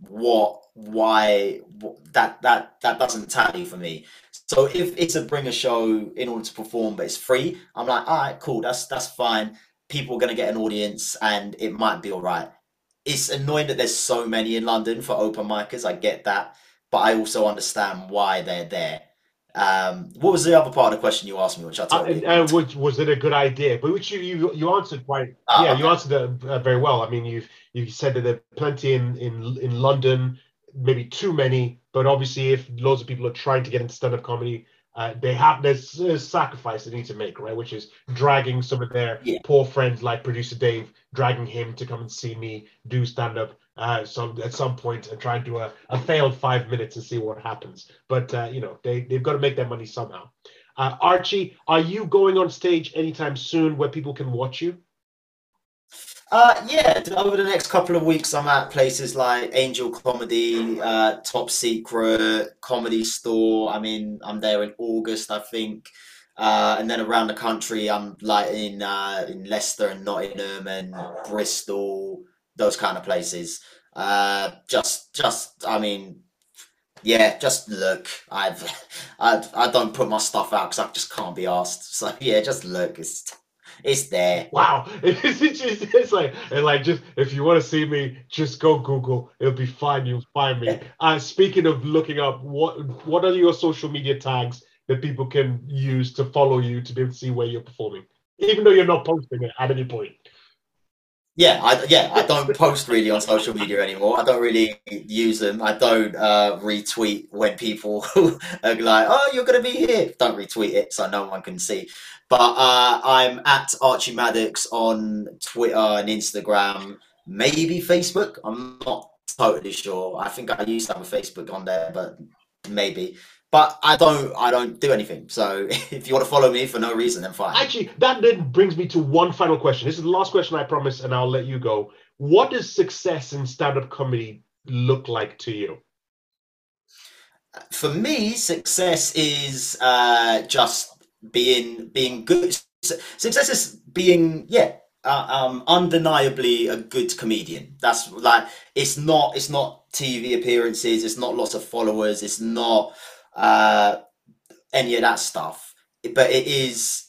What? Why? wh- That that that doesn't tally for me. So if it's a bringer show in order to perform, but it's free, I'm like, all right, cool. That's that's fine. People are gonna get an audience, and it might be all right. It's annoying that there's so many in London for open micers. I get that, but I also understand why they're there. Um, what was the other part of the question you asked me, which I Uh, totally and, uh, which, was it a good idea? But which you you, you answered quite Ah, yeah you answered it uh, very well. I mean you've you said that there are plenty in in in London, maybe too many. But obviously, if loads of people are trying to get into stand up comedy, uh, they have there's a sacrifice they need to make, right? Which is dragging some of their poor friends like producer Dave, dragging him to come and see me do stand up. Uh, some at some point and try and do a, a failed five minutes and see what happens. But uh, you know they they've got to make their money somehow. Uh, Archie, are you going on stage anytime soon where people can watch you? Uh, yeah, over the next couple of weeks, I'm at places like Angel Comedy, uh, Top Secret, Comedy Store. I mean, I'm there in August, I think. Uh, and then around the country, I'm like in uh, in Leicester and Nottingham and Bristol, those kind of places. Uh, just, just, I mean, yeah, just look. I've, (laughs) I, I don't put my stuff out because I just can't be asked. (laughs) So yeah, just look. It's, it's there. Wow, (laughs) it's, just, it's like and like just if you want to see me, just go Google. It'll be fine. You'll find me. Uh, speaking of looking up, what what are your social media tags that people can use to follow you to be able to see where you're performing, even though you're not posting it at any point? Yeah, I, yeah, I don't post really on social media anymore. I don't really use them. I don't uh, retweet when people (laughs) are like, "Oh, you're gonna be here." Don't retweet it so no one can see. But uh, I'm at Archie Maddox on Twitter and Instagram, maybe Facebook. I'm not totally sure. I think I used to have a Facebook on there, but maybe. But I don't I don't do anything. So (laughs) if you want to follow me for no reason, then fine. Actually, that then brings me to one final question. This is the last question I promise, and I'll let you go. What does success in stand-up comedy look like to you? For me, success is uh, just being being good. Success is being yeah uh, um, undeniably a good comedian. That's like it's not it's not TV appearances. It's not lots of followers. It's not uh, any of that stuff. But it is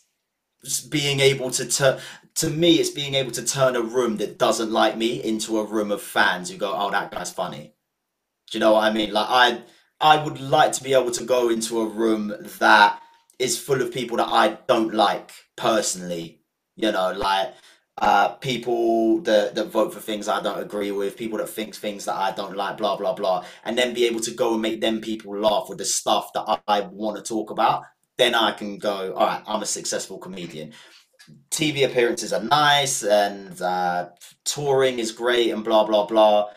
being able to turn. To me, it's being able to turn a room that doesn't like me into a room of fans who go, "Oh, that guy's funny." Do you know what I mean? Like I, I would like to be able to go into a room that is full of people that I don't like personally. You know, like uh, people that, that vote for things I don't agree with, people that think things that I don't like, blah, blah, blah, and then be able to go and make them people laugh with the stuff that I, want to talk about, then I can go, all right, I'm a successful comedian. TV appearances are nice and uh, touring is great and blah, blah, blah.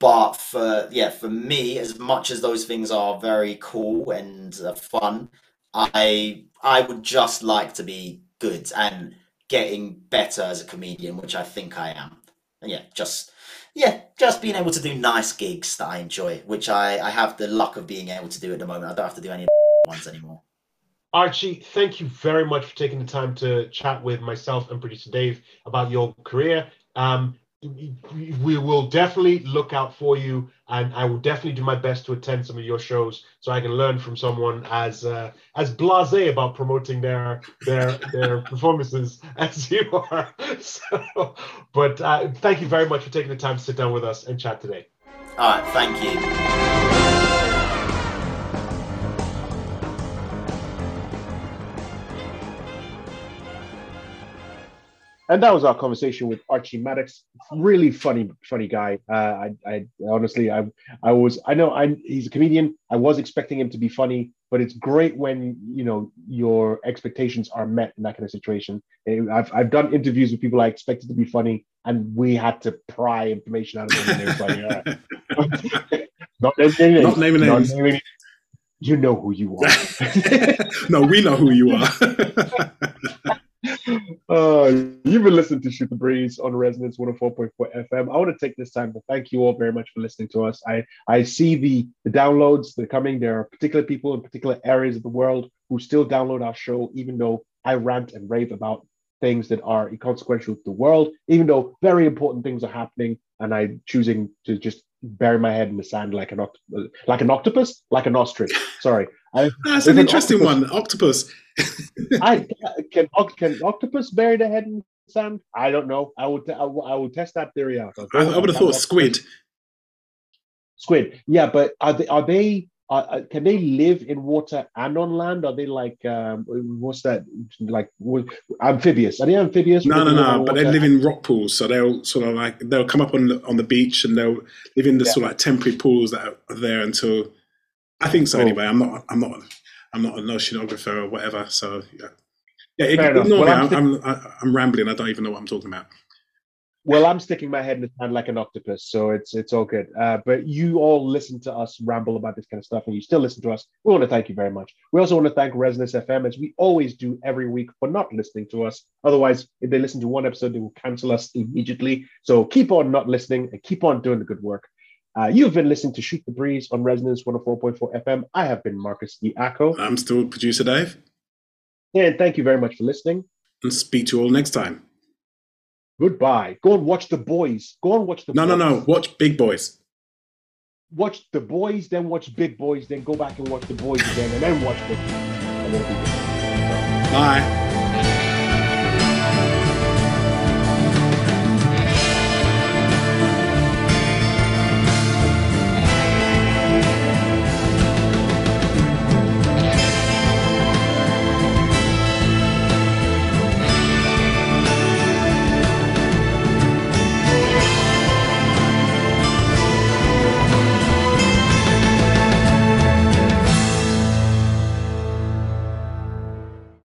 But for, yeah, for me, as much as those things are very cool and uh, fun, I I would just like to be good and getting better as a comedian, which I think I am. And yeah, just yeah, just being able to do nice gigs that I enjoy, which I I have the luck of being able to do at the moment. I don't have to do any (laughs) ones anymore. Archie, thank you very much for taking the time to chat with myself and producer Dave about your career. Um, we will definitely look out for you and i will definitely do my best to attend some of your shows so i can learn from someone as uh, as blasé about promoting their their their (laughs) performances as you are. (laughs) So but uh, thank you very much for taking the time to sit down with us and chat today. All right thank you and that was our conversation with Archie Maddox. Really funny, funny guy. Uh, I, I honestly, I, I was, I know, I he's a comedian. I was expecting him to be funny, but it's great when you know your expectations are met in that kind of situation. I've, I've done interviews with people I expected to be funny, and we had to pry information out of them. And like, (laughs) not naming names. Not naming names. Not naming, you know who you are. (laughs) no, we know who you are. (laughs) uh, you've been listening to Shoot the Breeze on Resonance 104.4 FM. I want to take this time to thank you all very much for listening to us. I, I see the, the downloads that are coming. There are particular people in particular areas of the world who still download our show, even though I rant and rave about things that are inconsequential to the world, even though very important things are happening, and I'm choosing to just bury my head in the sand like an octopus, like an octopus, like an ostrich. Sorry, I, that's an interesting octopus. one. Octopus. (laughs) I can can octopus bury their head in sand? I don't know. I would I will, I will test that theory out. I, I would have thought squid. Squid, yeah, but are they are they uh, can they live in water and on land? Are they like um, what's that like amphibious? Are they amphibious? No, no, no. But they live in rock pools, so they'll sort of like they'll come up on the, on the beach and they'll live in the yeah. sort of like temporary pools that are there until I think so. Anyway, I'm not. I'm not. I'm not an oceanographer or whatever. So yeah, yeah. It, ignore well. I'm, I'm, I'm, I'm rambling. I don't even know what I'm talking about. Well, I'm sticking my head in the sand like an octopus, so it's it's all good. Uh, but you all listen to us ramble about this kind of stuff, and you still listen to us. We want to thank you very much. We also want to thank Resonance FM, as we always do every week, for not listening to us. Otherwise, if they listen to one episode, they will cancel us immediately. So keep on not listening and keep on doing the good work. Uh, you've been listening to Shoot the Breeze on Resonance 104.4 FM. I have been Marcus Acco. I'm still producer Dave. And thank you very much for listening. And speak to you all next time. Goodbye. Go and watch The Boys. Go and watch The No, Boys. no, no. Watch Big Boys. Watch The Boys, then watch Big Boys, then go back and watch The Boys again, and then watch Big Boys. And then be good. Bye.